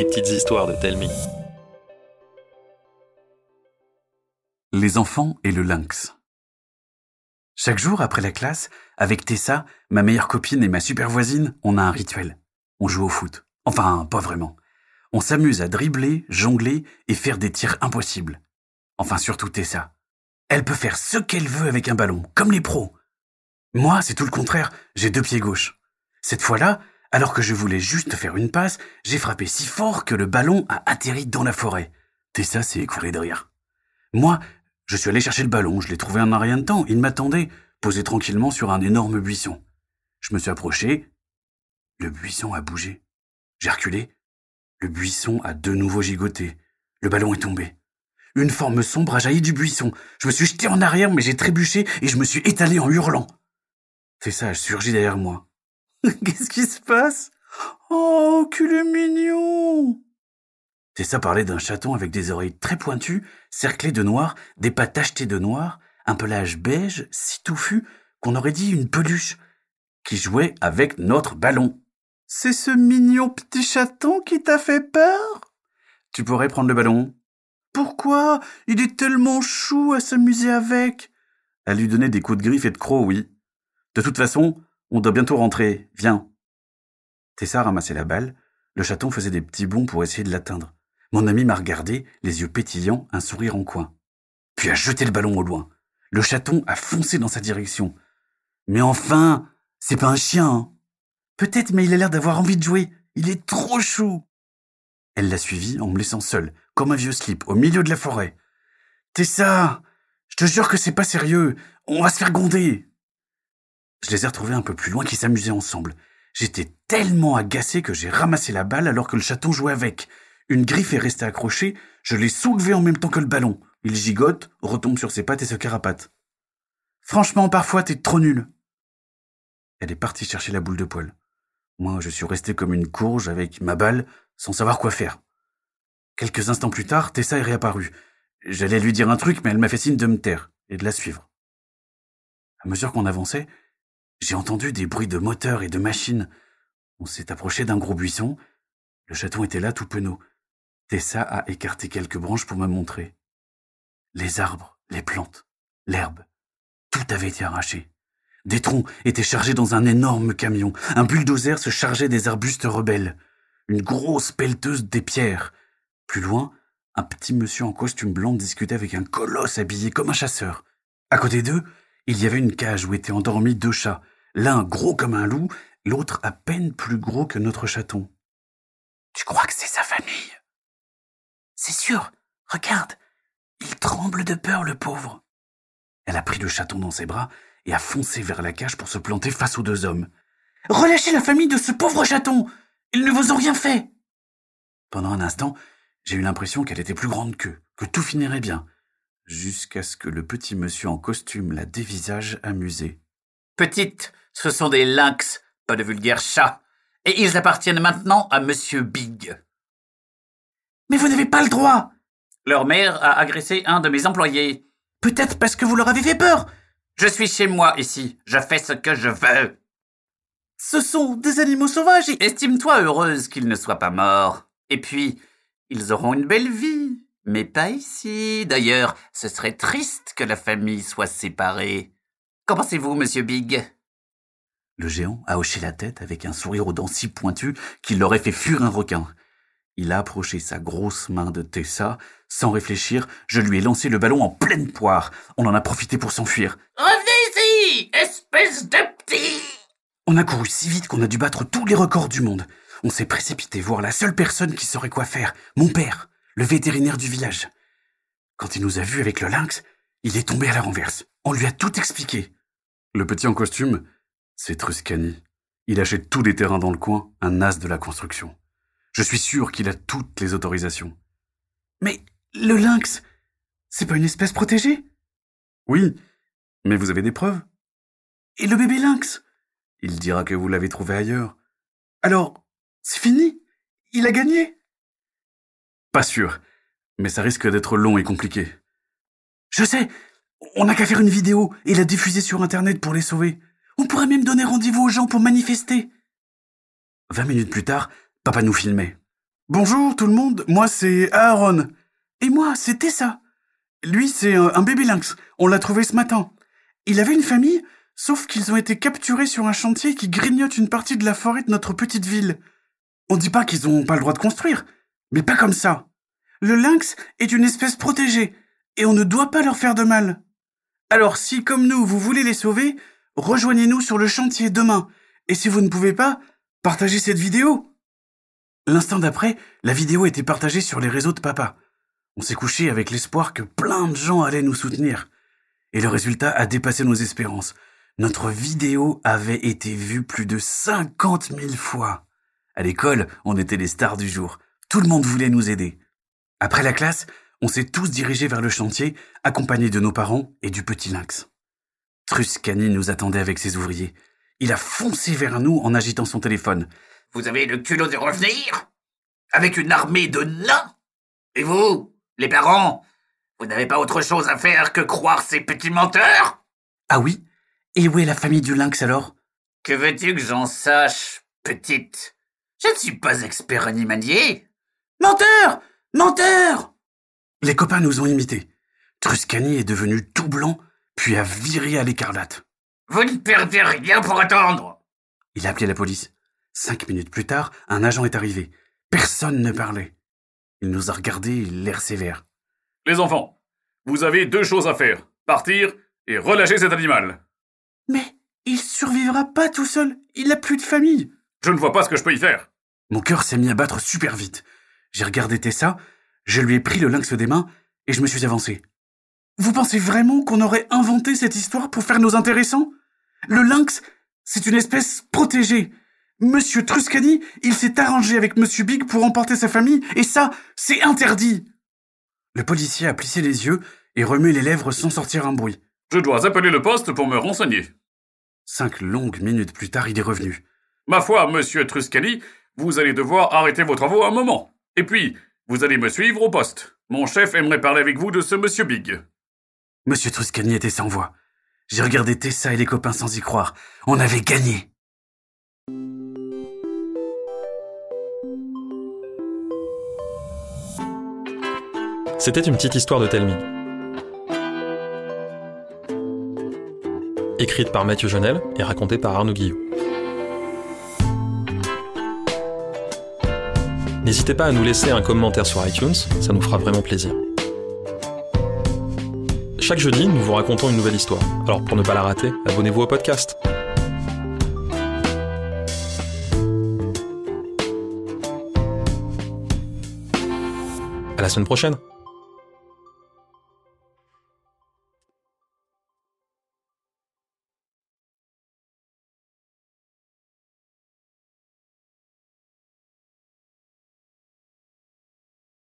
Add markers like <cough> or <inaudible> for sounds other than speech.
Les petites histoires de Telmi. Les enfants et le lynx. Chaque jour après la classe, avec Tessa, ma meilleure copine et ma super voisine, on a un rituel. On joue au foot. Enfin, pas vraiment. On s'amuse à dribbler, jongler et faire des tirs impossibles. Enfin, surtout Tessa. Elle peut faire ce qu'elle veut avec un ballon, comme les pros. Moi, c'est tout le contraire, j'ai deux pieds gauches. Cette fois-là, alors que je voulais juste faire une passe, j'ai frappé si fort que le ballon a atterri dans la forêt. Tessa s'est écoulée de rire. Moi, je suis allé chercher le ballon, je l'ai trouvé en un rien de temps, il m'attendait, posé tranquillement sur un énorme buisson. Je me suis approché, le buisson a bougé. J'ai reculé, le buisson a de nouveau gigoté. Le ballon est tombé. Une forme sombre a jailli du buisson. Je me suis jeté en arrière, mais j'ai trébuché et je me suis étalé en hurlant. Tessa a surgi derrière moi. <laughs> Qu'est-ce qui se passe? Oh, qu'il est mignon Tessa parlait d'un chaton avec des oreilles très pointues, cerclées de noir, des pattes tachetées de noir, un pelage beige, si touffu qu'on aurait dit une peluche, qui jouait avec notre ballon. C'est ce mignon petit chaton qui t'a fait peur? Tu pourrais prendre le ballon. Pourquoi? Il est tellement chou à s'amuser avec. Elle lui donnait des coups de griffe et de crocs, oui. De toute façon, on doit bientôt rentrer. Viens. Tessa ramassait la balle. Le chaton faisait des petits bonds pour essayer de l'atteindre. Mon ami m'a regardé, les yeux pétillants, un sourire en coin. Puis a jeté le ballon au loin. Le chaton a foncé dans sa direction. Mais enfin, c'est pas un chien. Hein. Peut-être, mais il a l'air d'avoir envie de jouer. Il est trop chou. Elle l'a suivi en me laissant seul, comme un vieux slip, au milieu de la forêt. Tessa, je te jure que c'est pas sérieux. On va se faire gronder. Je les ai retrouvés un peu plus loin qui s'amusaient ensemble. J'étais tellement agacé que j'ai ramassé la balle alors que le chaton jouait avec. Une griffe est restée accrochée, je l'ai soulevé en même temps que le ballon. Il gigote, retombe sur ses pattes et se carapate. Franchement, parfois, t'es trop nul. Elle est partie chercher la boule de poil. Moi, je suis resté comme une courge avec ma balle, sans savoir quoi faire. Quelques instants plus tard, Tessa est réapparue. J'allais lui dire un truc, mais elle m'a fait signe de me taire et de la suivre. À mesure qu'on avançait, j'ai entendu des bruits de moteurs et de machines. On s'est approché d'un gros buisson. Le chaton était là tout penaud. Tessa a écarté quelques branches pour me montrer. Les arbres, les plantes, l'herbe, tout avait été arraché. Des troncs étaient chargés dans un énorme camion. Un bulldozer se chargeait des arbustes rebelles. Une grosse pelleteuse des pierres. Plus loin, un petit monsieur en costume blanc discutait avec un colosse habillé comme un chasseur. À côté d'eux, il y avait une cage où étaient endormis deux chats, l'un gros comme un loup, l'autre à peine plus gros que notre chaton. Tu crois que c'est sa famille? C'est sûr. Regarde. Il tremble de peur, le pauvre. Elle a pris le chaton dans ses bras et a foncé vers la cage pour se planter face aux deux hommes. Relâchez la famille de ce pauvre chaton. Ils ne vous ont rien fait. Pendant un instant, j'ai eu l'impression qu'elle était plus grande qu'eux, que tout finirait bien, jusqu'à ce que le petit monsieur en costume la dévisage amusé. Petite, ce sont des lynx, pas de vulgaires chats, et ils appartiennent maintenant à Monsieur Big. Mais vous n'avez pas le droit Leur mère a agressé un de mes employés. Peut-être parce que vous leur avez fait peur Je suis chez moi ici, je fais ce que je veux. Ce sont des animaux sauvages et... Estime-toi heureuse qu'ils ne soient pas morts. Et puis, ils auront une belle vie. Mais pas ici. D'ailleurs, ce serait triste que la famille soit séparée. Qu'en pensez-vous, monsieur Big Le géant a hoché la tête avec un sourire aux dents si pointues qu'il l'aurait fait fuir un requin. Il a approché sa grosse main de Tessa. Sans réfléchir, je lui ai lancé le ballon en pleine poire. On en a profité pour s'enfuir. Revenez ici, espèce de petit On a couru si vite qu'on a dû battre tous les records du monde. On s'est précipité voir la seule personne qui saurait quoi faire, mon père, le vétérinaire du village. Quand il nous a vus avec le lynx, il est tombé à la renverse. On lui a tout expliqué. Le petit en costume, c'est Truscani. Il achète tous les terrains dans le coin, un as de la construction. Je suis sûr qu'il a toutes les autorisations. Mais le lynx, c'est pas une espèce protégée? Oui, mais vous avez des preuves? Et le bébé lynx? Il dira que vous l'avez trouvé ailleurs. Alors, c'est fini? Il a gagné? Pas sûr, mais ça risque d'être long et compliqué. Je sais, on n'a qu'à faire une vidéo et la diffuser sur Internet pour les sauver. On pourrait même donner rendez-vous aux gens pour manifester. Vingt minutes plus tard, papa nous filmait. Bonjour tout le monde, moi c'est Aaron. Et moi c'est Tessa. Lui c'est un, bébé lynx, on l'a trouvé ce matin. Il avait une famille, sauf qu'ils ont été capturés sur un chantier qui grignote une partie de la forêt de notre petite ville. On dit pas qu'ils ont pas le droit de construire, mais pas comme ça. Le lynx est une espèce protégée, et on ne doit pas leur faire de mal. Alors si, comme nous, vous voulez les sauver, rejoignez-nous sur le chantier demain, et si vous ne pouvez pas, partagez cette vidéo. L'instant d'après, la vidéo était partagée sur les réseaux de papa. On s'est couché avec l'espoir que plein de gens allaient nous soutenir. Et le résultat a dépassé nos espérances. Notre vidéo avait été vue plus de 50 000 fois. À l'école, on était les stars du jour. Tout le monde voulait nous aider. Après la classe, on s'est tous dirigés vers le chantier, accompagnés de nos parents et du petit lynx. Truscani nous attendait avec ses ouvriers. Il a foncé vers nous en agitant son téléphone. Vous avez le culot de revenir Avec une armée de nains Et vous, les parents, vous n'avez pas autre chose à faire que croire ces petits menteurs Ah oui? Et où est la famille du lynx alors? Que veux-tu que j'en sache, petite? Je ne suis pas expert animalier. Menteur Menteur Les copains nous ont imités. Truscani est devenu tout blanc, puis a viré à l'écarlate. Vous ne perdez rien pour attendre Il a appelé la police. Cinq minutes plus tard, un agent est arrivé. Personne ne parlait. Il nous a regardés, l'air sévère. Les enfants, vous avez deux choses à faire. Partir et relâcher cet animal. Mais il survivra pas tout seul. Il n'a plus de famille. Je ne vois pas ce que je peux y faire. Mon cœur s'est mis à battre super vite. J'ai regardé Tessa, je lui ai pris le lynx des mains et je me suis avancé. Vous pensez vraiment qu'on aurait inventé cette histoire pour faire nos intéressants? Le lynx, c'est une espèce protégée. Monsieur Truscani, il s'est arrangé avec Monsieur Big pour emporter sa famille, et ça, c'est interdit. Le policier a plissé les yeux et remué les lèvres sans sortir un bruit. Je dois appeler le poste pour me renseigner. Cinq longues minutes plus tard, il est revenu. Ma foi, monsieur Truscani, vous allez devoir arrêter vos travaux un moment. Et puis, vous allez me suivre au poste. Mon chef aimerait parler avec vous de ce monsieur Big. Monsieur Truscani était sans voix. J'ai regardé Tessa et les copains sans y croire. On avait gagné. C'était une petite histoire de Telmi. Écrite par Mathieu Jonel et racontée par Arnaud Guillot. N'hésitez pas à nous laisser un commentaire sur iTunes, ça nous fera vraiment plaisir. Chaque jeudi, nous vous racontons une nouvelle histoire. Alors pour ne pas la rater, abonnez-vous au podcast. À la semaine prochaine